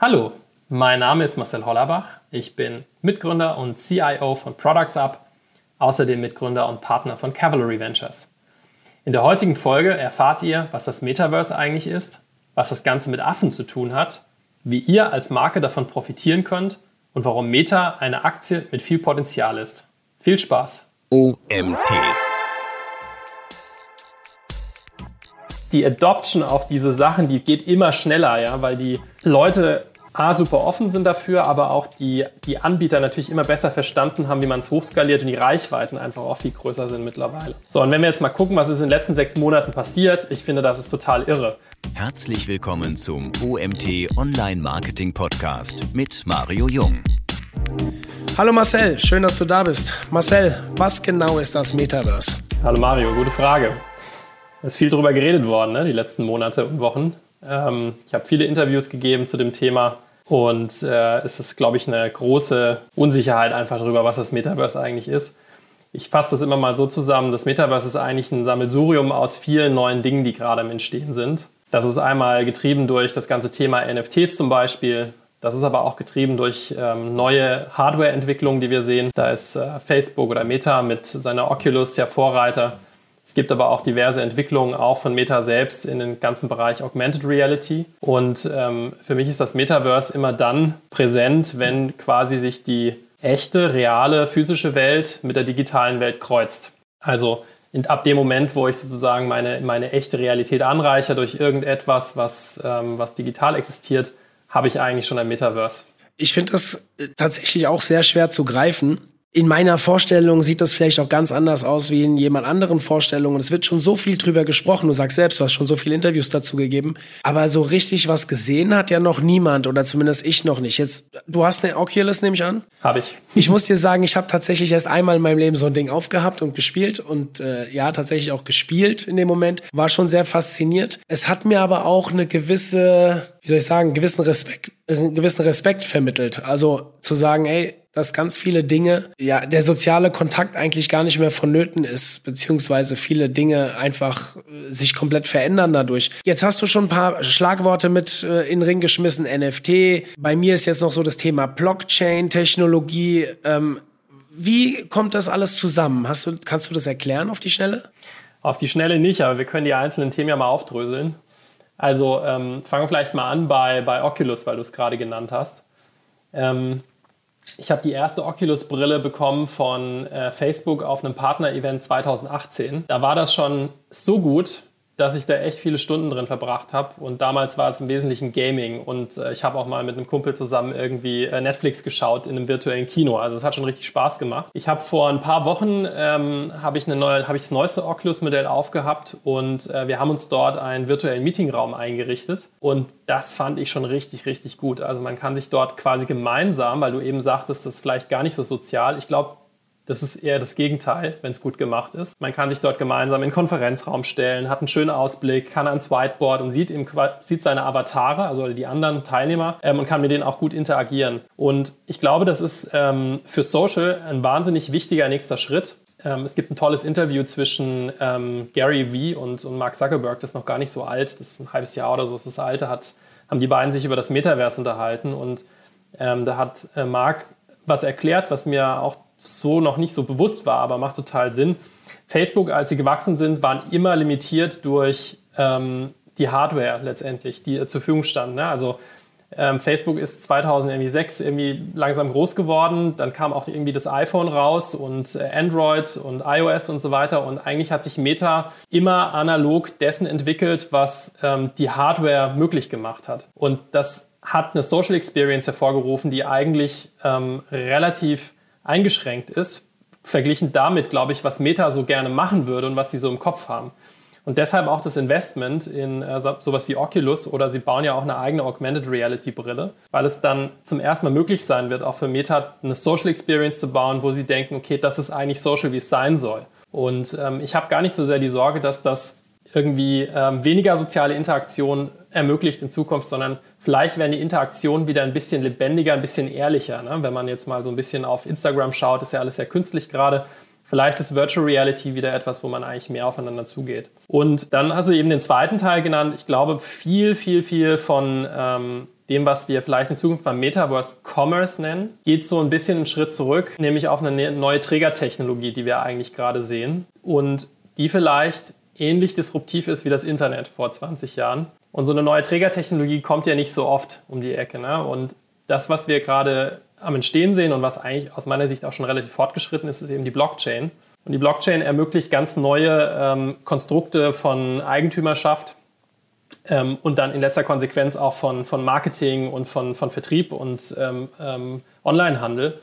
Hallo, mein Name ist Marcel Hollerbach. Ich bin Mitgründer und CIO von Products Up, außerdem Mitgründer und Partner von Cavalry Ventures. In der heutigen Folge erfahrt ihr, was das Metaverse eigentlich ist, was das Ganze mit Affen zu tun hat, wie ihr als Marke davon profitieren könnt und warum Meta eine Aktie mit viel Potenzial ist. Viel Spaß! OMT. Die Adoption auf diese Sachen, die geht immer schneller, ja, weil die Leute A, super offen sind dafür, aber auch die, die Anbieter natürlich immer besser verstanden haben, wie man es hochskaliert und die Reichweiten einfach auch viel größer sind mittlerweile. So, und wenn wir jetzt mal gucken, was ist in den letzten sechs Monaten passiert, ich finde, das ist total irre. Herzlich willkommen zum OMT Online Marketing Podcast mit Mario Jung. Hallo Marcel, schön, dass du da bist. Marcel, was genau ist das Metaverse? Hallo Mario, gute Frage. Es ist viel darüber geredet worden, ne, die letzten Monate und Wochen. Ähm, ich habe viele Interviews gegeben zu dem Thema. Und äh, es ist, glaube ich, eine große Unsicherheit einfach darüber, was das Metaverse eigentlich ist. Ich fasse das immer mal so zusammen. Das Metaverse ist eigentlich ein Sammelsurium aus vielen neuen Dingen, die gerade im Entstehen sind. Das ist einmal getrieben durch das ganze Thema NFTs zum Beispiel. Das ist aber auch getrieben durch ähm, neue Hardware-Entwicklungen, die wir sehen. Da ist äh, Facebook oder Meta mit seiner Oculus ja Vorreiter. Es gibt aber auch diverse Entwicklungen, auch von Meta selbst in den ganzen Bereich Augmented Reality. Und ähm, für mich ist das Metaverse immer dann präsent, wenn quasi sich die echte, reale, physische Welt mit der digitalen Welt kreuzt. Also ab dem Moment, wo ich sozusagen meine, meine echte Realität anreiche durch irgendetwas, was, ähm, was digital existiert, habe ich eigentlich schon ein Metaverse. Ich finde das äh, tatsächlich auch sehr schwer zu greifen in meiner Vorstellung sieht das vielleicht auch ganz anders aus wie in jemand anderen Vorstellungen. Es wird schon so viel drüber gesprochen. Du sagst selbst, du hast schon so viele Interviews dazu gegeben. Aber so richtig was gesehen hat ja noch niemand oder zumindest ich noch nicht. Jetzt, du hast eine Oculus, nehme ich an? Habe ich. Ich muss dir sagen, ich habe tatsächlich erst einmal in meinem Leben so ein Ding aufgehabt und gespielt und äh, ja, tatsächlich auch gespielt in dem Moment. War schon sehr fasziniert. Es hat mir aber auch eine gewisse, wie soll ich sagen, gewissen Respekt, einen gewissen Respekt vermittelt. Also zu sagen, ey, dass ganz viele Dinge, ja, der soziale Kontakt eigentlich gar nicht mehr vonnöten ist, beziehungsweise viele Dinge einfach äh, sich komplett verändern dadurch. Jetzt hast du schon ein paar Schlagworte mit äh, in den Ring geschmissen, NFT. Bei mir ist jetzt noch so das Thema Blockchain-Technologie. Ähm, wie kommt das alles zusammen? Hast du, kannst du das erklären auf die Schnelle? Auf die Schnelle nicht, aber wir können die einzelnen Themen ja mal aufdröseln. Also ähm, fangen wir vielleicht mal an bei, bei Oculus, weil du es gerade genannt hast. Ähm, ich habe die erste Oculus-Brille bekommen von äh, Facebook auf einem Partner-Event 2018. Da war das schon so gut, dass ich da echt viele Stunden drin verbracht habe. Und damals war es im Wesentlichen Gaming. Und äh, ich habe auch mal mit einem Kumpel zusammen irgendwie äh, Netflix geschaut in einem virtuellen Kino. Also es hat schon richtig Spaß gemacht. Ich habe vor ein paar Wochen ähm, habe ich, eine neue, hab ich das neueste Oculus-Modell aufgehabt und äh, wir haben uns dort einen virtuellen Meetingraum eingerichtet. Und das fand ich schon richtig, richtig gut. Also man kann sich dort quasi gemeinsam, weil du eben sagtest, das ist vielleicht gar nicht so sozial. Ich glaube, das ist eher das Gegenteil, wenn es gut gemacht ist. Man kann sich dort gemeinsam in den Konferenzraum stellen, hat einen schönen Ausblick, kann ans Whiteboard und sieht, im, sieht seine Avatare, also die anderen Teilnehmer, ähm, und kann mit denen auch gut interagieren. Und ich glaube, das ist ähm, für Social ein wahnsinnig wichtiger nächster Schritt. Ähm, es gibt ein tolles Interview zwischen ähm, Gary Vee und, und Mark Zuckerberg, das ist noch gar nicht so alt, das ist ein halbes Jahr oder so, das ist das alte, hat, haben die beiden sich über das Metaverse unterhalten und ähm, da hat äh, Mark was erklärt, was mir auch so noch nicht so bewusst war, aber macht total Sinn. Facebook, als sie gewachsen sind, waren immer limitiert durch ähm, die Hardware letztendlich, die zur Verfügung stand. Ne? Also ähm, Facebook ist 2006 irgendwie langsam groß geworden, dann kam auch irgendwie das iPhone raus und äh, Android und iOS und so weiter und eigentlich hat sich Meta immer analog dessen entwickelt, was ähm, die Hardware möglich gemacht hat. Und das hat eine Social Experience hervorgerufen, die eigentlich ähm, relativ eingeschränkt ist, verglichen damit, glaube ich, was Meta so gerne machen würde und was sie so im Kopf haben. Und deshalb auch das Investment in äh, sowas wie Oculus oder sie bauen ja auch eine eigene Augmented Reality Brille, weil es dann zum ersten Mal möglich sein wird, auch für Meta eine Social Experience zu bauen, wo sie denken, okay, das ist eigentlich social, wie es sein soll. Und ähm, ich habe gar nicht so sehr die Sorge, dass das irgendwie ähm, weniger soziale Interaktion ermöglicht in Zukunft, sondern vielleicht werden die Interaktionen wieder ein bisschen lebendiger, ein bisschen ehrlicher. Ne? Wenn man jetzt mal so ein bisschen auf Instagram schaut, ist ja alles sehr künstlich gerade. Vielleicht ist Virtual Reality wieder etwas, wo man eigentlich mehr aufeinander zugeht. Und dann hast du eben den zweiten Teil genannt. Ich glaube, viel, viel, viel von, ähm, dem, was wir vielleicht in Zukunft beim Metaverse Commerce nennen, geht so ein bisschen einen Schritt zurück, nämlich auf eine ne-, neue Trägertechnologie, die wir eigentlich gerade sehen und die vielleicht ähnlich disruptiv ist wie das Internet vor 20 Jahren. Und so eine neue Trägertechnologie kommt ja nicht so oft um die Ecke. Ne? Und das, was wir gerade am Entstehen sehen und was eigentlich aus meiner Sicht auch schon relativ fortgeschritten ist, ist eben die Blockchain. Und die Blockchain ermöglicht ganz neue ähm, Konstrukte von Eigentümerschaft ähm, und dann in letzter Konsequenz auch von, von Marketing und von, von Vertrieb und ähm, ähm Onlinehandel.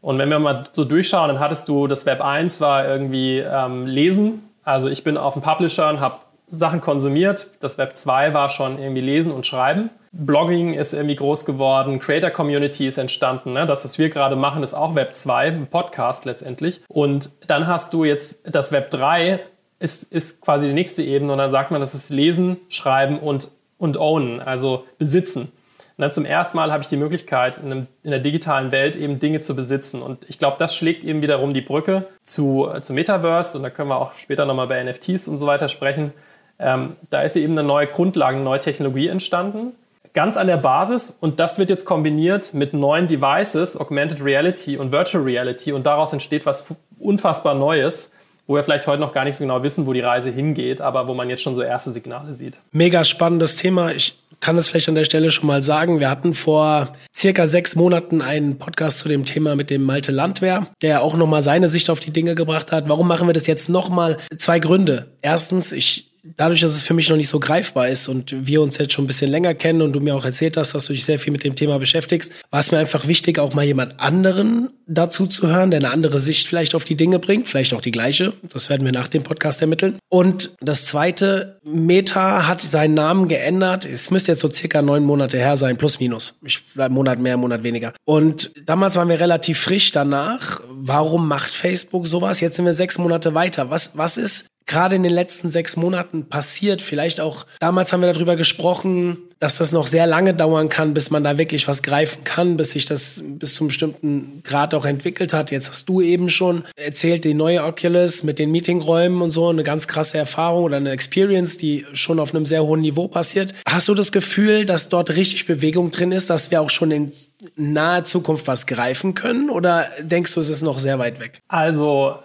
Und wenn wir mal so durchschauen, dann hattest du, das Web 1 war irgendwie ähm, Lesen. Also ich bin auf dem Publisher und habe Sachen konsumiert. Das Web 2 war schon irgendwie Lesen und Schreiben. Blogging ist irgendwie groß geworden, Creator Community ist entstanden. Ne? Das, was wir gerade machen, ist auch Web 2, ein Podcast letztendlich. Und dann hast du jetzt das Web 3, ist, ist quasi die nächste Ebene und dann sagt man, das ist Lesen, Schreiben und, und Ownen, also besitzen. Und dann zum ersten Mal habe ich die Möglichkeit, in, einem, in, der digitalen Welt eben Dinge zu besitzen. Und ich glaube, das schlägt eben wiederum die Brücke zu, zu Metaverse. Und da können wir auch später nochmal bei NFTs und so weiter sprechen. Ähm, da ist eben eine neue Grundlage, eine neue Technologie entstanden. Ganz an der Basis und das wird jetzt kombiniert mit neuen Devices, Augmented Reality und Virtual Reality und daraus entsteht was unfassbar Neues, wo wir vielleicht heute noch gar nicht so genau wissen, wo die Reise hingeht, aber wo man jetzt schon so erste Signale sieht. Mega spannendes Thema. Ich kann es vielleicht an der Stelle schon mal sagen. Wir hatten vor circa sechs Monaten einen Podcast zu dem Thema mit dem Malte Landwehr, der auch nochmal seine Sicht auf die Dinge gebracht hat. Warum machen wir das jetzt nochmal? Zwei Gründe. Erstens, ich dadurch, dass es für mich noch nicht so greifbar ist und wir uns jetzt schon ein bisschen länger kennen und du mir auch erzählt hast, dass du dich sehr viel mit dem Thema beschäftigst, war es mir einfach wichtig, auch mal jemand anderen dazu zu hören, der eine andere Sicht vielleicht auf die Dinge bringt, vielleicht auch die gleiche. Das werden wir nach dem Podcast ermitteln. Und das zweite, Meta hat seinen Namen geändert. Es müsste jetzt so circa neun Monate her sein, plus minus. Ich, Monat mehr, Monat weniger. Und damals waren wir relativ frisch danach. Warum macht Facebook sowas? Jetzt sind wir sechs Monate weiter. Was, was ist gerade in den letzten sechs Monaten passiert. Vielleicht auch, damals haben wir darüber gesprochen, dass das noch sehr lange dauern kann, bis man da wirklich was greifen kann, bis sich das bis zum bestimmten Grad auch entwickelt hat. Jetzt hast du eben schon erzählt, die neue Oculus mit den Meetingräumen und so, eine ganz krasse Erfahrung oder eine Experience, die schon auf einem sehr hohen Niveau passiert. Hast du das Gefühl, dass dort richtig Bewegung drin ist, dass wir auch schon in naher Zukunft was greifen können? Oder denkst du, es ist noch sehr weit weg? Also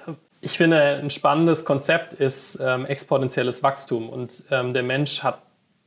ich finde, ein spannendes Konzept ist ähm, exponentielles Wachstum und ähm, der Mensch hat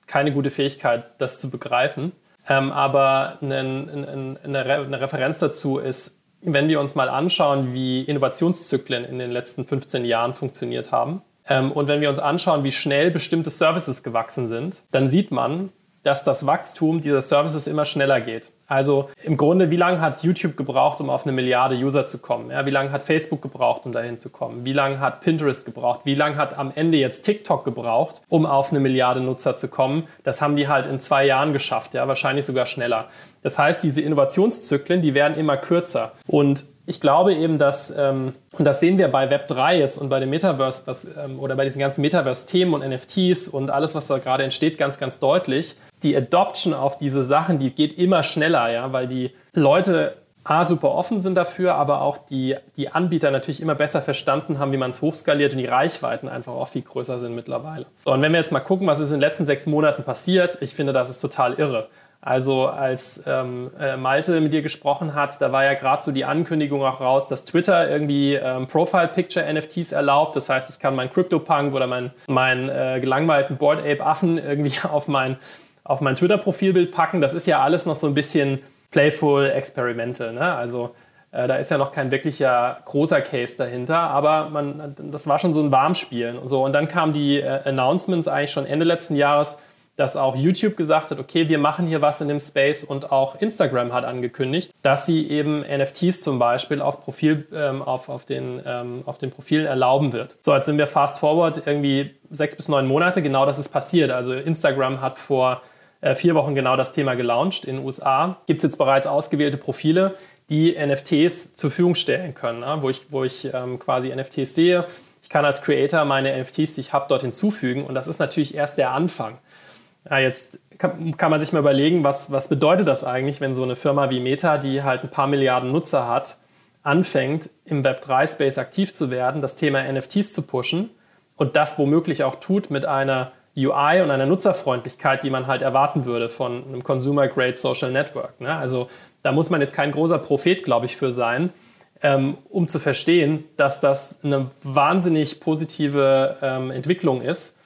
keine gute Fähigkeit, das zu begreifen. Ähm, aber eine, eine, eine, Referenz dazu ist, wenn wir uns mal anschauen, wie Innovationszyklen in den letzten 15 Jahren funktioniert haben ähm, und wenn wir uns anschauen, wie schnell bestimmte Services gewachsen sind, dann sieht man, dass das Wachstum dieser Services immer schneller geht. Also im Grunde, wie lange hat YouTube gebraucht, um auf eine Milliarde User zu kommen? Ja, wie lange hat Facebook gebraucht, um dahin zu kommen? Wie lange hat Pinterest gebraucht? Wie lange hat am Ende jetzt TikTok gebraucht, um auf eine Milliarde Nutzer zu kommen? Das haben die halt in zwei Jahren geschafft, ja, wahrscheinlich sogar schneller. Das heißt, diese Innovationszyklen, die werden immer kürzer. Und ich glaube eben, dass, ähm, und das sehen wir bei Web3 jetzt und bei dem Metaverse was, ähm, oder bei diesen ganzen Metaverse-Themen und NFTs und alles, was da gerade entsteht, ganz, ganz deutlich, die Adoption auf diese Sachen, die geht immer schneller, ja, weil die Leute A, super offen sind dafür, aber auch die, die Anbieter natürlich immer besser verstanden haben, wie man es hochskaliert und die Reichweiten einfach auch viel größer sind mittlerweile. So, und wenn wir jetzt mal gucken, was ist in den letzten sechs Monaten passiert, ich finde, das ist total irre. Also als ähm, äh, Malte mit dir gesprochen hat, da war ja gerade so die Ankündigung auch raus, dass Twitter irgendwie ähm, Profile-Picture-NFTs erlaubt. Das heißt, ich kann meinen CryptoPunk oder meinen mein, äh, gelangweilten Board Ape Affen irgendwie auf mein auf mein Twitter-Profilbild packen. Das ist ja alles noch so ein bisschen playful, experimental. Ne? Also äh, da ist ja noch kein wirklicher großer Case dahinter, aber man, das war schon so ein Warmspielen und so. Und dann kamen die äh, Announcements eigentlich schon Ende letzten Jahres, dass auch YouTube gesagt hat, okay, wir machen hier was in dem Space und auch Instagram hat angekündigt, dass sie eben NFTs zum Beispiel auf Profil, ähm, auf, auf, den, ähm, auf den Profilen erlauben wird. So, jetzt sind wir fast forward irgendwie sechs bis neun Monate, genau das ist passiert. Also Instagram hat vor äh, vier Wochen genau das Thema gelauncht. In den USA gibt es jetzt bereits ausgewählte Profile, die NFTs zur Verfügung stellen können, ne? wo ich, wo ich ähm, quasi NFTs sehe. Ich kann als Creator meine NFTs, die ich habe, dort hinzufügen und das ist natürlich erst der Anfang. Ja, jetzt kann, kann, man sich mal überlegen, was, was bedeutet das eigentlich, wenn so eine Firma wie Meta, die halt ein paar Milliarden Nutzer hat, anfängt, im Web3-Space aktiv zu werden, das Thema NFTs zu pushen und das womöglich auch tut mit einer UI und einer Nutzerfreundlichkeit, die man halt erwarten würde von einem Consumer-Grade Social Network. Ne? Also da muss man jetzt kein großer Prophet, glaube ich, für sein, ähm, um zu verstehen, dass das eine wahnsinnig positive ähm, Entwicklung ist,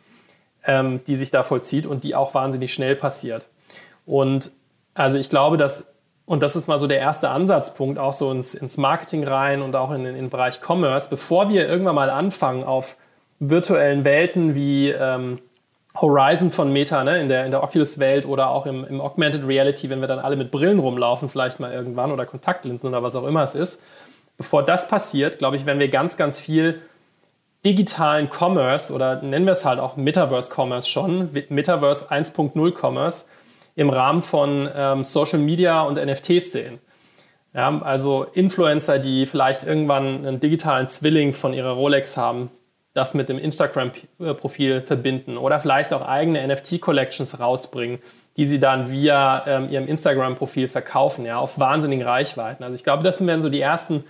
ähm, die sich da vollzieht und die auch wahnsinnig schnell passiert. Und also ich glaube, dass, und das ist mal so der erste Ansatzpunkt, auch so ins, ins Marketing rein und auch in, in den Bereich Commerce, bevor wir irgendwann mal anfangen auf virtuellen Welten wie ähm, Horizon von Meta ne, in der, in der Oculus-Welt oder auch im, im Augmented Reality, wenn wir dann alle mit Brillen rumlaufen, vielleicht mal irgendwann oder Kontaktlinsen oder was auch immer es ist. Bevor das passiert, glaube ich, wenn wir ganz, ganz viel digitalen Commerce oder nennen wir es halt auch Metaverse Commerce schon, Metaverse 1.0 Commerce im Rahmen von ähm, Social Media und NFTs sehen. Ja, also Influencer, die vielleicht irgendwann einen digitalen Zwilling von ihrer Rolex haben, das mit dem Instagram-Profil verbinden oder vielleicht auch eigene NFT-Collections rausbringen, die sie dann via ähm, ihrem Instagram-Profil verkaufen, ja, auf wahnsinnigen Reichweiten. Also ich glaube, das werden so die ersten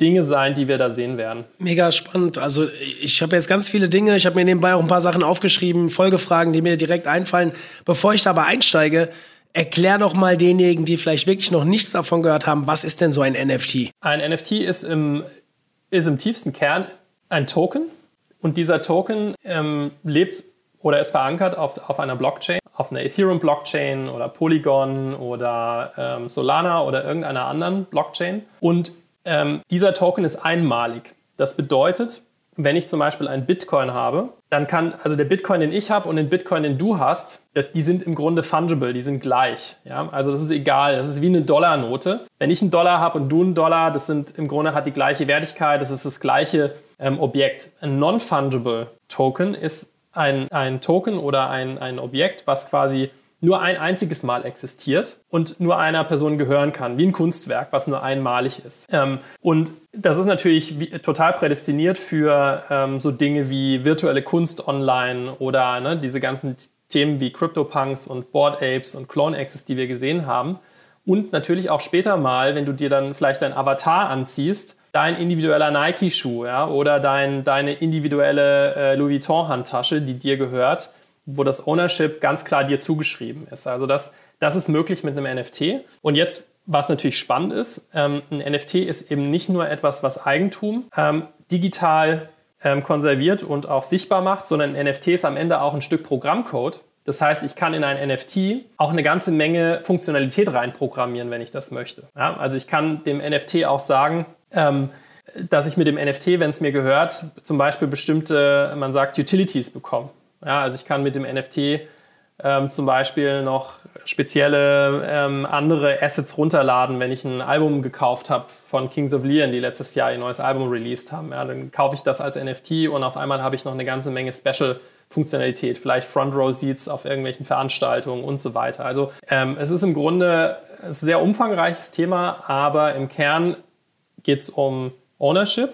Dinge sein, die wir da sehen werden. Mega spannend. Also ich habe jetzt ganz viele Dinge, ich habe mir nebenbei auch ein paar Sachen aufgeschrieben, Folgefragen, die mir direkt einfallen. Bevor ich dabei einsteige, erklär doch mal denjenigen, die vielleicht wirklich noch nichts davon gehört haben, was ist denn so ein NFT? Ein NFT ist im, ist im tiefsten Kern ein Token, und dieser Token ähm, lebt oder ist verankert auf, auf einer Blockchain, auf einer Ethereum-Blockchain oder Polygon oder ähm, Solana oder irgendeiner anderen Blockchain. Und ähm, dieser Token ist einmalig. Das bedeutet, wenn ich zum Beispiel einen Bitcoin habe, dann kann, also der Bitcoin, den ich habe und den Bitcoin, den du hast, die sind im Grunde fungible, die sind gleich. Ja? Also das ist egal, das ist wie eine Dollarnote. Wenn ich einen Dollar habe und du einen Dollar, das sind im Grunde hat die gleiche Wertigkeit, das ist das gleiche ähm, Objekt. Ein non-fungible Token ist ein, ein Token oder ein, ein Objekt, was quasi nur ein einziges Mal existiert und nur einer Person gehören kann, wie ein Kunstwerk, was nur einmalig ist. Ähm, und das ist natürlich wie, total prädestiniert für ähm, so Dinge wie virtuelle Kunst online oder ne, diese ganzen Themen wie CryptoPunks und Board Apes und Clone Axis, die wir gesehen haben. Und natürlich auch später mal, wenn du dir dann vielleicht dein Avatar anziehst, dein individueller Nike-Schuh ja, oder dein, deine individuelle äh, Louis Vuitton-Handtasche, die dir gehört, wo das Ownership ganz klar dir zugeschrieben ist. Also das, das ist möglich mit einem NFT. Und jetzt, was natürlich spannend ist, ähm, ein NFT ist eben nicht nur etwas, was Eigentum ähm, digital ähm, konserviert und auch sichtbar macht, sondern ein NFT ist am Ende auch ein Stück Programmcode. Das heißt, ich kann in ein NFT auch eine ganze Menge Funktionalität reinprogrammieren, wenn ich das möchte. Ja, also ich kann dem NFT auch sagen, ähm, dass ich mit dem NFT, wenn es mir gehört, zum Beispiel bestimmte, man sagt, Utilities bekomme. Ja, also ich kann mit dem NFT ähm, zum Beispiel noch spezielle ähm, andere Assets runterladen, wenn ich ein Album gekauft habe von Kings of Leon, die letztes Jahr ihr neues Album released haben. Ja, dann kaufe ich das als NFT und auf einmal habe ich noch eine ganze Menge Special Funktionalität, vielleicht Front Row Seats auf irgendwelchen Veranstaltungen und so weiter. Also ähm, es ist im Grunde ein sehr umfangreiches Thema, aber im Kern geht es um Ownership,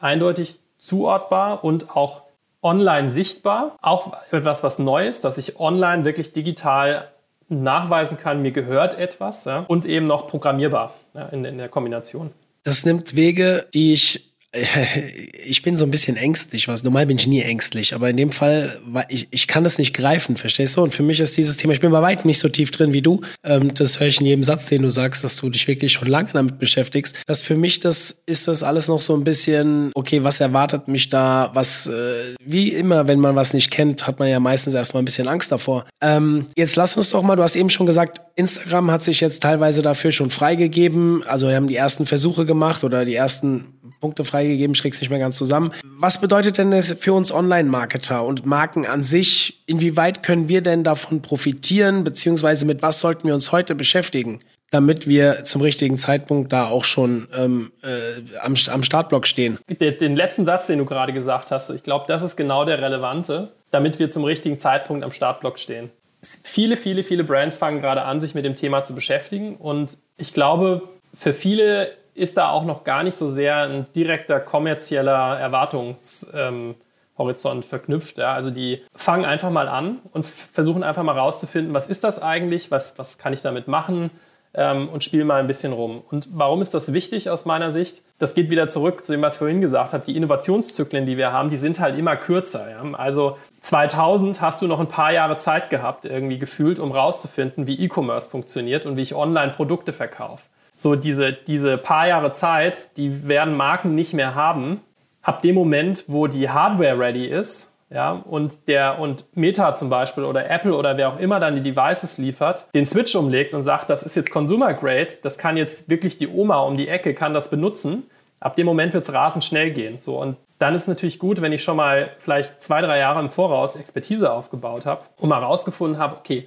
eindeutig zuortbar und auch online sichtbar. Auch etwas, was Neues, dass ich online wirklich digital nachweisen kann, mir gehört etwas ja, und eben noch programmierbar ja, in, in der Kombination. Das nimmt Wege, die ich ich bin so ein bisschen ängstlich, was normal bin ich nie ängstlich, aber in dem Fall, ich, ich kann das nicht greifen, verstehst du? Und für mich ist dieses Thema, ich bin bei weitem nicht so tief drin wie du. Ähm, das höre ich in jedem Satz, den du sagst, dass du dich wirklich schon lange damit beschäftigst. Dass für mich das ist das alles noch so ein bisschen, okay, was erwartet mich da? Was, äh, wie immer, wenn man was nicht kennt, hat man ja meistens erstmal ein bisschen Angst davor. Ähm, jetzt lass uns doch mal, du hast eben schon gesagt, Instagram hat sich jetzt teilweise dafür schon freigegeben. Also wir haben die ersten Versuche gemacht oder die ersten Punkte freigegeben, ich krieg's nicht mehr ganz zusammen. Was bedeutet denn das für uns Online-Marketer und Marken an sich? Inwieweit können wir denn davon profitieren, beziehungsweise mit was sollten wir uns heute beschäftigen, damit wir zum richtigen Zeitpunkt da auch schon ähm, äh, am, am Startblock stehen? Den letzten Satz, den du gerade gesagt hast, ich glaube, das ist genau der relevante, damit wir zum richtigen Zeitpunkt am Startblock stehen. Viele, viele, viele Brands fangen gerade an, sich mit dem Thema zu beschäftigen und ich glaube, für viele ist da auch noch gar nicht so sehr ein direkter kommerzieller Erwartungshorizont verknüpft. Ja? Also die fangen einfach mal an und versuchen einfach mal rauszufinden, was ist das eigentlich, was, was kann ich damit machen, ähm, und spiele mal ein bisschen rum. Und warum ist das wichtig aus meiner Sicht? Das geht wieder zurück zu dem, was ich vorhin gesagt habe. Die Innovationszyklen, die wir haben, die sind halt immer kürzer. Ja? Also 2000 hast du noch ein paar Jahre Zeit gehabt, irgendwie gefühlt, um rauszufinden, wie E-Commerce funktioniert und wie ich online Produkte verkaufe. So diese, diese paar Jahre Zeit, die werden Marken nicht mehr haben. Ab dem Moment, wo die Hardware ready ist, ja, und der und Meta zum Beispiel oder Apple oder wer auch immer dann die Devices liefert, den Switch umlegt und sagt, das ist jetzt Consumer Grade, das kann jetzt wirklich die Oma um die Ecke kann das benutzen. Ab dem Moment wird es rasend schnell gehen. So und dann ist es natürlich gut, wenn ich schon mal vielleicht zwei, drei Jahre im Voraus Expertise aufgebaut habe und mal rausgefunden habe, okay,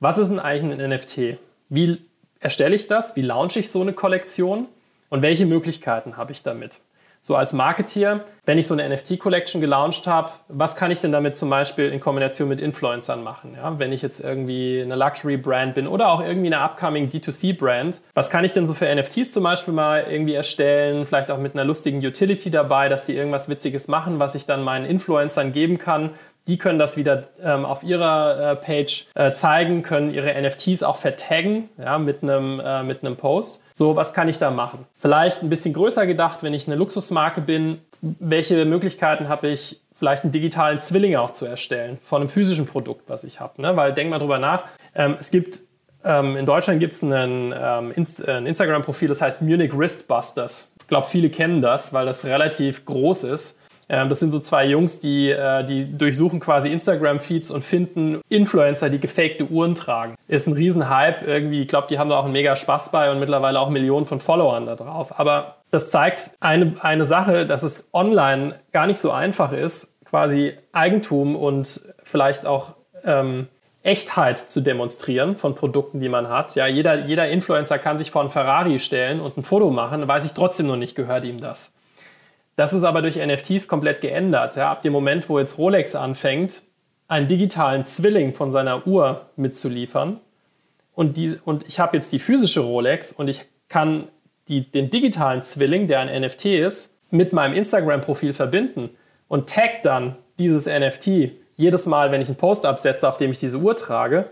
was ist denn eigentlich ein NFT? Wie erstelle ich das? Wie launche ich so eine Kollektion? Und welche Möglichkeiten habe ich damit? So als Marketeer, wenn ich so eine NFT-Collection gelauncht habe, was kann ich denn damit zum Beispiel in Kombination mit Influencern machen? Ja? Wenn ich jetzt irgendwie eine Luxury-Brand bin oder auch irgendwie eine upcoming D2C-Brand, was kann ich denn so für NFTs zum Beispiel mal irgendwie erstellen? Vielleicht auch mit einer lustigen Utility dabei, dass die irgendwas Witziges machen, was ich dann meinen Influencern geben kann, die können das wieder ähm, auf ihrer äh, Page äh, zeigen, können ihre NFTs auch vertaggen ja, mit einem äh, Post. So, was kann ich da machen? Vielleicht ein bisschen größer gedacht, wenn ich eine Luxusmarke bin, welche Möglichkeiten habe ich, vielleicht einen digitalen Zwilling auch zu erstellen von einem physischen Produkt, was ich habe. Ne? Weil denk mal drüber nach, ähm, es gibt ähm, in Deutschland gibt es ein, ähm, Inst ein Instagram-Profil, das heißt Munich Wristbusters. Ich glaube, viele kennen das, weil das relativ groß ist. Ähm, das sind so zwei Jungs, die, äh, die durchsuchen quasi Instagram-Feeds und finden Influencer, die gefakte Uhren tragen. Ist ein Riesenhype irgendwie. Ich glaube, die haben da auch einen mega Spaß bei und mittlerweile auch Millionen von Followern da drauf. Aber das zeigt eine, eine Sache, dass es online gar nicht so einfach ist, quasi Eigentum und vielleicht auch ähm, Echtheit zu demonstrieren von Produkten, die man hat. Ja, jeder, jeder Influencer kann sich vor einen Ferrari stellen und ein Foto machen, weiß ich trotzdem noch nicht, gehört ihm das. Das ist aber durch NFTs komplett geändert. Ja. Ab dem Moment, wo jetzt Rolex anfängt, einen digitalen Zwilling von seiner Uhr mitzuliefern und, die, und ich habe jetzt die physische Rolex und ich kann die, den digitalen Zwilling, der ein NFT ist, mit meinem Instagram-Profil verbinden und tag dann dieses NFT jedes Mal, wenn ich einen Post absetze, auf dem ich diese Uhr trage.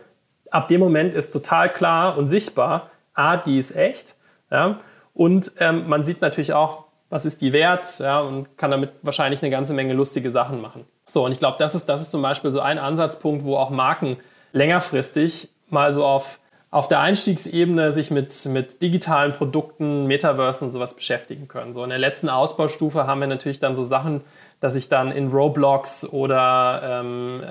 Ab dem Moment ist total klar und sichtbar, a, die ist echt. Ja, und ähm, man sieht natürlich auch, was ist die wert ja, und kann damit wahrscheinlich eine ganze Menge lustige Sachen machen. So, und ich glaube, das ist, das ist zum Beispiel so ein Ansatzpunkt, wo auch Marken längerfristig mal so auf, auf der Einstiegsebene sich mit, mit digitalen Produkten, Metaverse und sowas beschäftigen können. So in der letzten Ausbaustufe haben wir natürlich dann so Sachen, dass ich dann in Roblox oder ähm,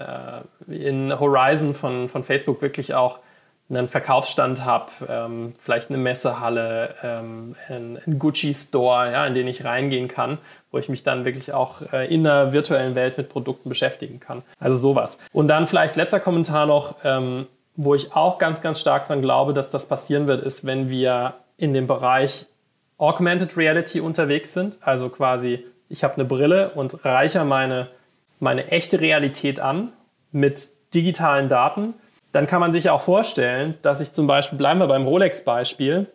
äh, in Horizon von, von Facebook wirklich auch einen Verkaufsstand habe, ähm, vielleicht eine Messehalle, ähm, ein, Gucci-Store, ja, in den ich reingehen kann, wo ich mich dann wirklich auch äh, in der virtuellen Welt mit Produkten beschäftigen kann. Also sowas. Und dann vielleicht letzter Kommentar noch, ähm, wo ich auch ganz, ganz stark dran glaube, dass das passieren wird, ist, wenn wir in dem Bereich Augmented Reality unterwegs sind. Also quasi, ich habe eine Brille und reiche meine, meine echte Realität an mit digitalen Daten dann kann man sich auch vorstellen, dass ich zum Beispiel, bleiben wir beim Rolex-Beispiel,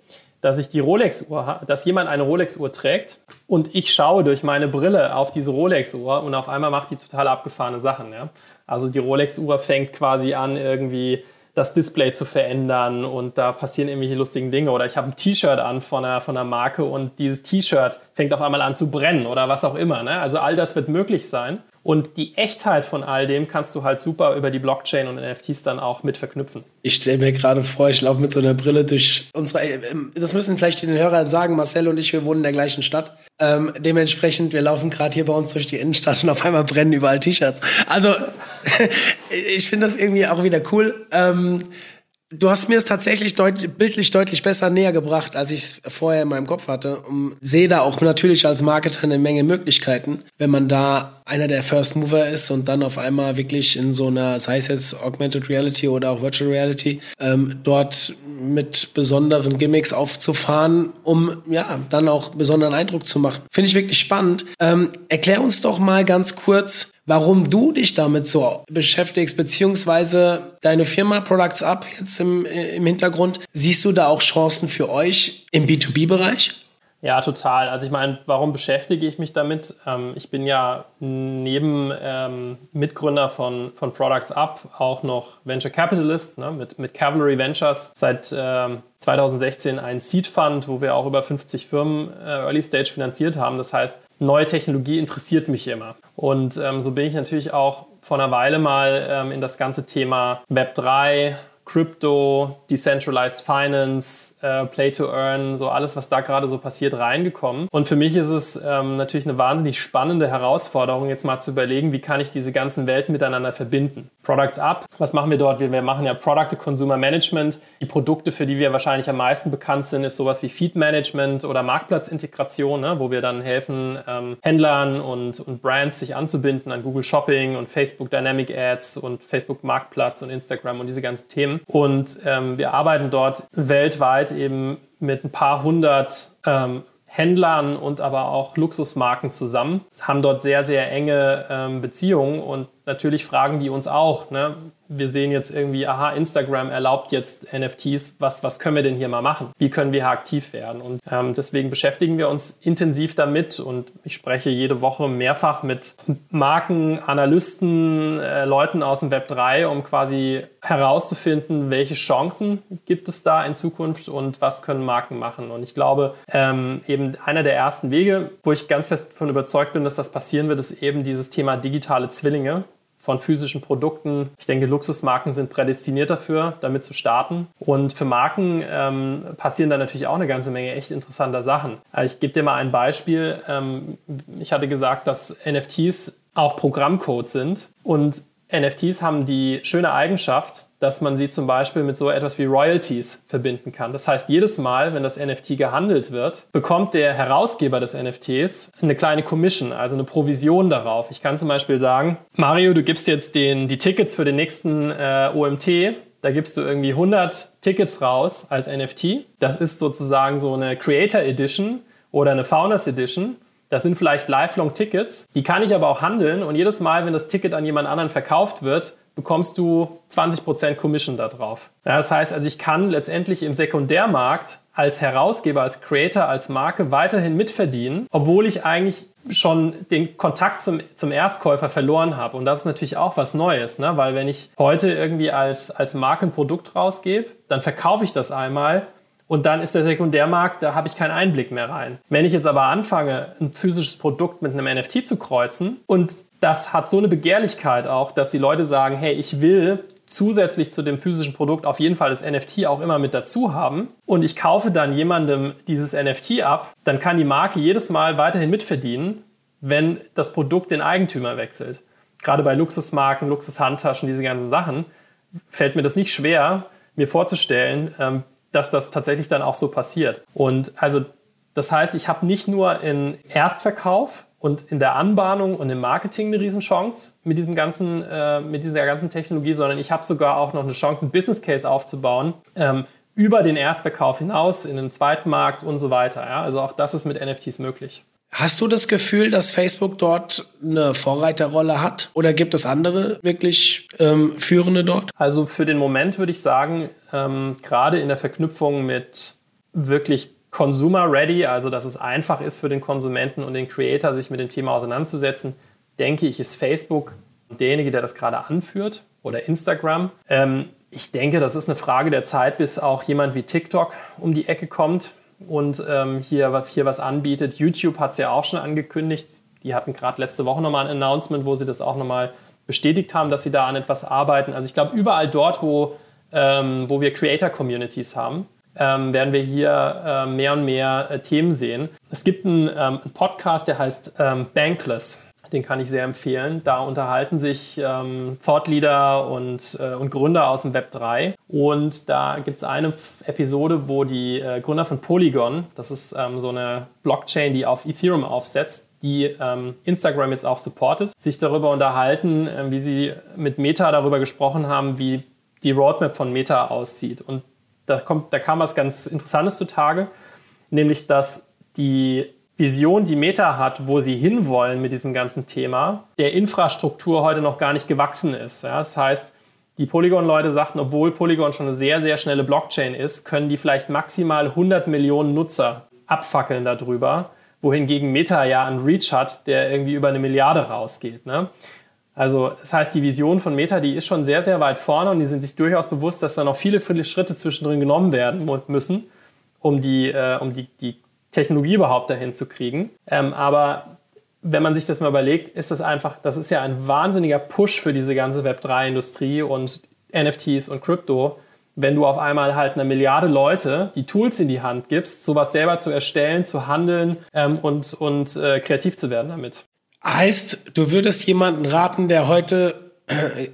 dass ich die Rolex-Uhr, dass jemand eine Rolex-Uhr trägt und ich schaue durch meine Brille auf diese Rolex-Uhr und auf einmal macht die total abgefahrene Sachen. Ja? Also die Rolex-Uhr fängt quasi an, irgendwie das Display zu verändern und da passieren irgendwelche lustigen Dinge. Oder ich habe ein T-Shirt an von einer, von einer Marke und dieses T-Shirt fängt auf einmal an zu brennen oder was auch immer. Ne? Also all das wird möglich sein. Und die Echtheit von all dem kannst du halt super über die Blockchain und NFTs dann auch mit verknüpfen. Ich stelle mir gerade vor, ich laufe mit so einer Brille durch unsere. Äh, das müssen vielleicht den Hörern sagen. Marcel und ich, wir wohnen in der gleichen Stadt. Ähm, dementsprechend, wir laufen gerade hier bei uns durch die Innenstadt und auf einmal brennen überall T-Shirts. Also, ich finde das irgendwie auch wieder cool. Ähm, Du hast mir es tatsächlich deut bildlich deutlich besser näher gebracht, als ich es vorher in meinem Kopf hatte. Und sehe da auch natürlich als Marketer eine Menge Möglichkeiten, wenn man da einer der First Mover ist und dann auf einmal wirklich in so einer, sei es jetzt Augmented Reality oder auch Virtual Reality, ähm, dort mit besonderen Gimmicks aufzufahren, um ja dann auch besonderen Eindruck zu machen. Finde ich wirklich spannend. Ähm, erklär uns doch mal ganz kurz, warum du dich damit so beschäftigst, beziehungsweise deine Firma Products Up jetzt im, im Hintergrund. Siehst du da auch Chancen für euch im B2B-Bereich? Ja, total. Also ich meine, warum beschäftige ich mich damit? Ähm, ich bin ja neben ähm, Mitgründer von, von Products Up auch noch Venture Capitalist ne, mit, mit Cavalry Ventures seit ähm, 2016 ein Seed Fund, wo wir auch über 50 Firmen äh, Early Stage finanziert haben. Das heißt, neue Technologie interessiert mich immer. Und ähm, so bin ich natürlich auch vor einer Weile mal ähm, in das ganze Thema Web 3, Crypto, Decentralized Finance, äh, Play to Earn, so alles, was da gerade so passiert, reingekommen. Und für mich ist es ähm, natürlich eine wahnsinnig spannende Herausforderung, jetzt mal zu überlegen, wie kann ich diese ganzen Welten miteinander verbinden. Products Up, was machen wir dort? Wir, wir machen ja Product Consumer Management. Die Produkte, für die wir wahrscheinlich am meisten bekannt sind, ist sowas wie Feed Management oder Marktplatzintegration, ne, wo wir dann helfen, ähm, Händlern und, und Brands sich anzubinden an Google Shopping und Facebook Dynamic Ads und Facebook Marktplatz und Instagram und diese ganzen Themen. Und ähm, wir arbeiten dort weltweit eben mit ein paar hundert ähm, Händlern und aber auch Luxusmarken zusammen, haben dort sehr, sehr enge ähm, Beziehungen und natürlich fragen die uns auch, ne? wir sehen jetzt irgendwie, aha, Instagram erlaubt jetzt NFTs, was, was können wir denn hier mal machen? Wie können wir aktiv werden? Und ähm, deswegen beschäftigen wir uns intensiv damit und ich spreche jede Woche mehrfach mit Marken, Analysten, äh, Leuten aus dem Web 3, um quasi herauszufinden, welche Chancen gibt es da in Zukunft und was können Marken machen. Und ich glaube, ähm, eben einer der ersten Wege, wo ich ganz fest davon überzeugt bin, dass das passieren wird, ist eben dieses Thema digitale Zwillinge von physischen Produkten. Ich denke, Luxusmarken sind prädestiniert dafür, damit zu starten. Und für Marken ähm, passieren da natürlich auch eine ganze Menge echt interessanter Sachen. Also ich gebe dir mal ein Beispiel. Ähm, ich hatte gesagt, dass NFTs auch Programmcode sind. Und NFTs haben die schöne Eigenschaft, dass man sie zum Beispiel mit so etwas wie Royalties verbinden kann. Das heißt, jedes Mal, wenn das NFT gehandelt wird, bekommt der Herausgeber des NFTs eine kleine Commission, also eine Provision darauf. Ich kann zum Beispiel sagen, Mario, du gibst jetzt den, die Tickets für den nächsten äh, OMT da gibst du irgendwie 100 Tickets raus als NFT. Das ist sozusagen so eine Creator Edition oder eine Founders Edition. Das sind vielleicht Lifelong Tickets. Die kann ich aber auch handeln und jedes Mal, wenn das Ticket an jemand anderen verkauft wird, bekommst du 20% Commission da drauf. Ja, das heißt also, ich kann letztendlich im Sekundärmarkt als Herausgeber, als Creator, als Marke weiterhin mitverdienen, obwohl ich eigentlich schon den Kontakt zum, zum Erstkäufer verloren habe. Und das ist natürlich auch was Neues, ne? weil wenn ich heute irgendwie als, als Marke ein Produkt rausgebe, dann verkaufe ich das einmal und dann ist der Sekundärmarkt, da habe ich keinen Einblick mehr rein. Wenn ich jetzt aber anfange, ein physisches Produkt mit einem NFT zu kreuzen und das hat so eine Begehrlichkeit auch, dass die Leute sagen, hey, ich will zusätzlich zu dem physischen Produkt auf jeden Fall das NFT auch immer mit dazu haben und ich kaufe dann jemandem dieses NFT ab, dann kann die Marke jedes Mal weiterhin mitverdienen, wenn das Produkt den Eigentümer wechselt. Gerade bei Luxusmarken, Luxushandtaschen, diese ganzen Sachen, fällt mir das nicht schwer, mir vorzustellen, ähm, dass das tatsächlich dann auch so passiert. Und also das heißt, ich habe nicht nur in Erstverkauf und in der Anbahnung und im Marketing eine Riesenchance mit diesem ganzen, äh, mit dieser ganzen Technologie, sondern ich habe sogar auch noch eine Chance, einen Business Case aufzubauen ähm, über den Erstverkauf hinaus in den Zweitmarkt und so weiter. Ja? Also auch das ist mit NFTs möglich. Hast du das Gefühl, dass Facebook dort eine Vorreiterrolle hat? Oder gibt es andere wirklich ähm, Führende dort? Also für den Moment würde ich sagen, ähm, gerade in der Verknüpfung mit wirklich Consumer-ready, also dass es einfach ist für den Konsumenten und den Creator, sich mit dem Thema auseinanderzusetzen, denke ich, ist Facebook derjenige, der das gerade anführt oder Instagram. Ähm, ich denke, das ist eine Frage der Zeit, bis auch jemand wie TikTok um die Ecke kommt und ähm, hier, hier was anbietet. YouTube hat es ja auch schon angekündigt. Die hatten gerade letzte Woche nochmal ein Announcement, wo sie das auch nochmal bestätigt haben, dass sie da an etwas arbeiten. Also ich glaube, überall dort, wo, ähm, wo wir Creator-Communities haben, ähm, werden wir hier äh, mehr und mehr äh, Themen sehen. Es gibt einen, ähm, einen Podcast, der heißt ähm, Bankless. Den kann ich sehr empfehlen. Da unterhalten sich ähm, Thought Leader und, äh, und Gründer aus dem Web 3. Und da gibt es eine Episode, wo die äh, Gründer von Polygon, das ist ähm, so eine Blockchain, die auf Ethereum aufsetzt, die ähm, Instagram jetzt auch supportet, sich darüber unterhalten, äh, wie sie mit Meta darüber gesprochen haben, wie die Roadmap von Meta aussieht. Und da, kommt, da kam was ganz Interessantes zutage, nämlich dass die Vision, die Meta hat, wo sie hinwollen mit diesem ganzen Thema, der Infrastruktur heute noch gar nicht gewachsen ist. Ja? Das heißt, die Polygon-Leute sagten, obwohl Polygon schon eine sehr, sehr schnelle Blockchain ist, können die vielleicht maximal 100 Millionen Nutzer abfackeln darüber, wohingegen Meta ja einen Reach hat, der irgendwie über eine Milliarde rausgeht. Ne? Also das heißt, die Vision von Meta, die ist schon sehr, sehr weit vorne und die sind sich durchaus bewusst, dass da noch viele, viele Schritte zwischendrin genommen werden müssen, um die, äh, um die, die Technologie überhaupt dahin zu kriegen. Ähm, aber wenn man sich das mal überlegt, ist das einfach, das ist ja ein wahnsinniger Push für diese ganze Web3-Industrie und NFTs und Krypto, wenn du auf einmal halt eine Milliarde Leute die Tools in die Hand gibst, sowas selber zu erstellen, zu handeln ähm, und, und äh, kreativ zu werden damit. Heißt, du würdest jemanden raten, der heute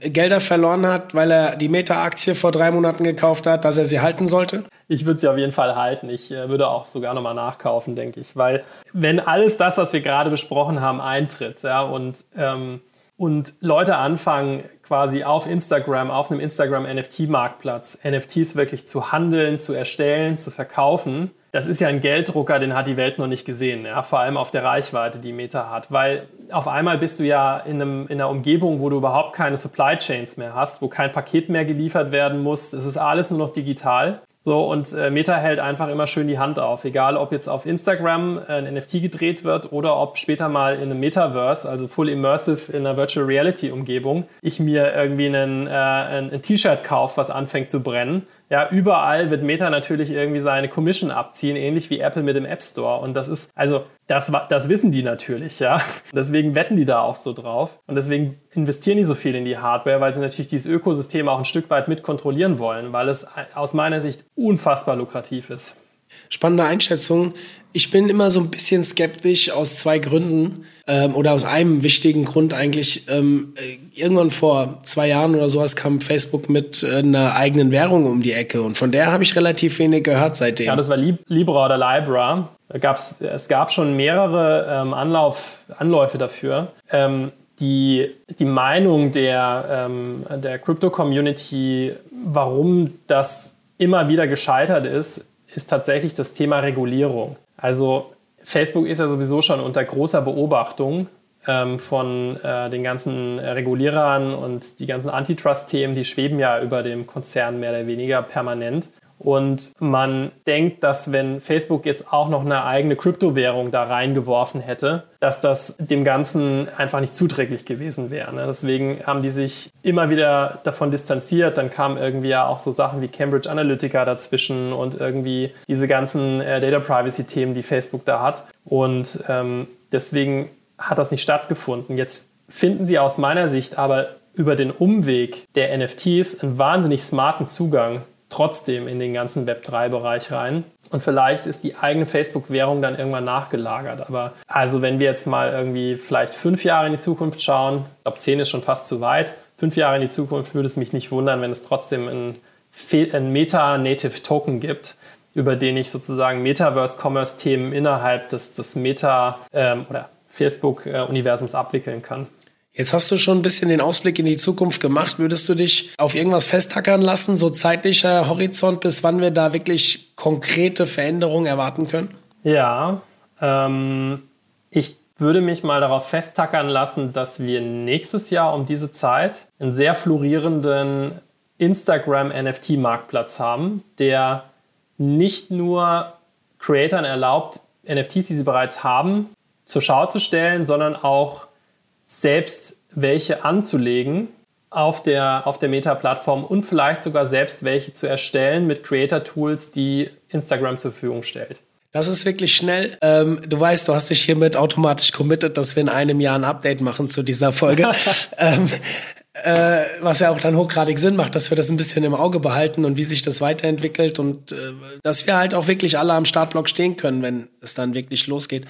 Gelder verloren hat, weil er die Meta-Aktie vor drei Monaten gekauft hat, dass er sie halten sollte? Ich würde sie auf jeden Fall halten. Ich äh, würde auch sogar nochmal nachkaufen, denke ich. Weil wenn alles das, was wir gerade besprochen haben, eintritt ja, und, ähm, und Leute anfangen, quasi auf Instagram, auf einem Instagram-NFT-Marktplatz, NFTs wirklich zu handeln, zu erstellen, zu verkaufen, das ist ja ein Gelddrucker, den hat die Welt noch nicht gesehen, ja? vor allem auf der Reichweite, die Meta hat. Weil auf einmal bist du ja in, einem, in einer Umgebung, wo du überhaupt keine Supply Chains mehr hast, wo kein Paket mehr geliefert werden muss. Es ist alles nur noch digital. So, und äh, Meta hält einfach immer schön die Hand auf. Egal, ob jetzt auf Instagram äh, ein NFT gedreht wird oder ob später mal in einem Metaverse, also full immersive in einer Virtual Reality Umgebung, ich mir irgendwie einen, äh, ein, ein T-Shirt kaufe, was anfängt zu brennen ja, überall wird Meta natürlich irgendwie seine Commission abziehen, ähnlich wie Apple mit dem App Store. Und das ist, also, das, das wissen die natürlich, ja. Deswegen wetten die da auch so drauf. Und deswegen investieren die so viel in die Hardware, weil sie natürlich dieses Ökosystem auch ein Stück weit mit kontrollieren wollen, weil es aus meiner Sicht unfassbar lukrativ ist. Spannende Einschätzung. Ich bin immer so ein bisschen skeptisch aus zwei Gründen ähm, oder aus einem wichtigen Grund eigentlich. Ähm, äh, irgendwann vor zwei Jahren oder sowas kam Facebook mit äh, einer eigenen Währung um die Ecke und von der habe ich relativ wenig gehört seitdem. Ja, das war Lib Libra oder Libra. Da gab's, es gab schon mehrere ähm, Anlauf, Anläufe dafür. Ähm, die, die Meinung der, ähm, der Crypto-Community, warum das immer wieder gescheitert ist, ist tatsächlich das Thema Regulierung. Also Facebook ist ja sowieso schon unter großer Beobachtung ähm, von äh, den ganzen Regulierern und die ganzen Antitrust-Themen, die schweben ja über dem Konzern mehr oder weniger permanent. Und man denkt, dass wenn Facebook jetzt auch noch eine eigene Kryptowährung da reingeworfen hätte, dass das dem Ganzen einfach nicht zuträglich gewesen wäre. Ne? Deswegen haben die sich immer wieder davon distanziert. Dann kamen irgendwie ja auch so Sachen wie Cambridge Analytica dazwischen und irgendwie diese ganzen äh, Data Privacy-Themen, die Facebook da hat. Und ähm, deswegen hat das nicht stattgefunden. Jetzt finden sie aus meiner Sicht aber über den Umweg der NFTs einen wahnsinnig smarten Zugang trotzdem in den ganzen Web3-Bereich rein. Und vielleicht ist die eigene Facebook-Währung dann irgendwann nachgelagert. Aber also wenn wir jetzt mal irgendwie vielleicht fünf Jahre in die Zukunft schauen, ich glaube zehn ist schon fast zu weit, fünf Jahre in die Zukunft würde es mich nicht wundern, wenn es trotzdem ein, ein Meta-Native-Token gibt, über den ich sozusagen Metaverse-Commerce-Themen innerhalb des, des Meta- ähm, oder Facebook-Universums abwickeln kann. Jetzt hast du schon ein bisschen den Ausblick in die Zukunft gemacht. Würdest du dich auf irgendwas festhackern lassen, so zeitlicher Horizont, bis wann wir da wirklich konkrete Veränderungen erwarten können? Ja, ähm, ich würde mich mal darauf festtackern lassen, dass wir nächstes Jahr um diese Zeit einen sehr florierenden Instagram-NFT-Marktplatz haben, der nicht nur Creatoren erlaubt, NFTs, die sie bereits haben, zur Schau zu stellen, sondern auch selbst welche anzulegen auf der, auf der Meta-Plattform und vielleicht sogar selbst welche zu erstellen mit Creator-Tools, die Instagram zur Verfügung stellt. Das ist wirklich schnell. Ähm, du weißt, du hast dich hiermit automatisch committed, dass wir in einem Jahr ein Update machen zu dieser Folge. ähm, äh, was ja auch dann hochgradig Sinn macht, dass wir das ein bisschen im Auge behalten und wie sich das weiterentwickelt und äh, dass wir halt auch wirklich alle am Startblock stehen können, wenn es dann wirklich losgeht.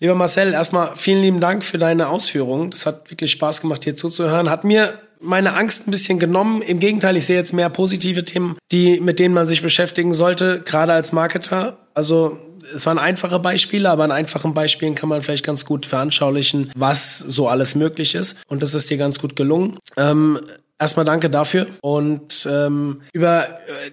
Lieber Marcel, erstmal vielen lieben Dank für deine Ausführungen. Das hat wirklich Spaß gemacht, hier zuzuhören. Hat mir meine Angst ein bisschen genommen. Im Gegenteil, ich sehe jetzt mehr positive Themen, die, mit denen man sich beschäftigen sollte, gerade als Marketer. Also, es waren einfache Beispiele, aber an einfachen Beispielen kann man vielleicht ganz gut veranschaulichen, was so alles möglich ist. Und das ist dir ganz gut gelungen. Ähm, Erstmal danke dafür und ähm, über äh,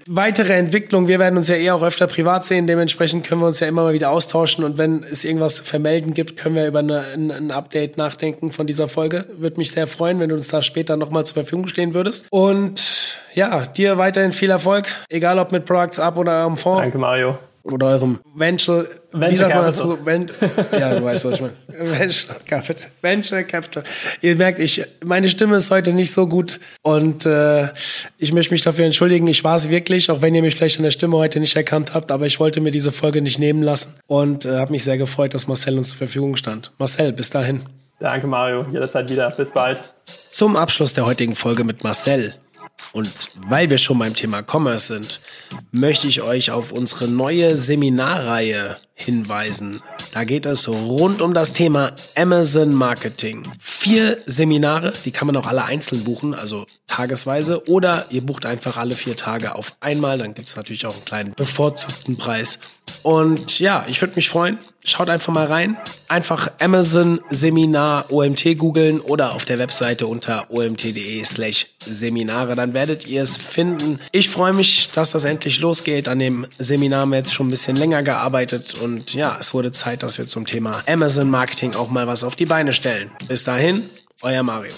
weitere Entwicklung, wir werden uns ja eh auch öfter privat sehen, dementsprechend können wir uns ja immer mal wieder austauschen und wenn es irgendwas zu vermelden gibt, können wir über eine, ein, ein Update nachdenken von dieser Folge. Würde mich sehr freuen, wenn du uns da später nochmal zur Verfügung stehen würdest. Und ja, dir weiterhin viel Erfolg, egal ob mit Products Up oder am Fonds. Danke, Mario. Oder eurem Venture, Venture wie sagt man Capital. dazu? Ven ja, du weißt, was ich meine. Venture Capital. Venture Capital. Ihr merkt, ich, meine Stimme ist heute nicht so gut und äh, ich möchte mich dafür entschuldigen. Ich war es wirklich, auch wenn ihr mich vielleicht an der Stimme heute nicht erkannt habt, aber ich wollte mir diese Folge nicht nehmen lassen und äh, habe mich sehr gefreut, dass Marcel uns zur Verfügung stand. Marcel, bis dahin. Danke, Mario. Jederzeit wieder. Bis bald. Zum Abschluss der heutigen Folge mit Marcel und weil wir schon beim Thema Commerce sind, möchte ich euch auf unsere neue Seminarreihe hinweisen. Da geht es rund um das Thema Amazon Marketing. Vier Seminare, die kann man auch alle einzeln buchen, also tagesweise, oder ihr bucht einfach alle vier Tage auf einmal. Dann gibt es natürlich auch einen kleinen bevorzugten Preis. Und ja, ich würde mich freuen. Schaut einfach mal rein. Einfach Amazon Seminar OMT googeln oder auf der Webseite unter omt.de slash Seminare. Dann werdet ihr es finden. Ich freue mich, dass das endlich losgeht. An dem Seminar haben wir jetzt schon ein bisschen länger gearbeitet und ja, es wurde Zeit, dass wir zum Thema Amazon Marketing auch mal was auf die Beine stellen. Bis dahin, euer Mario.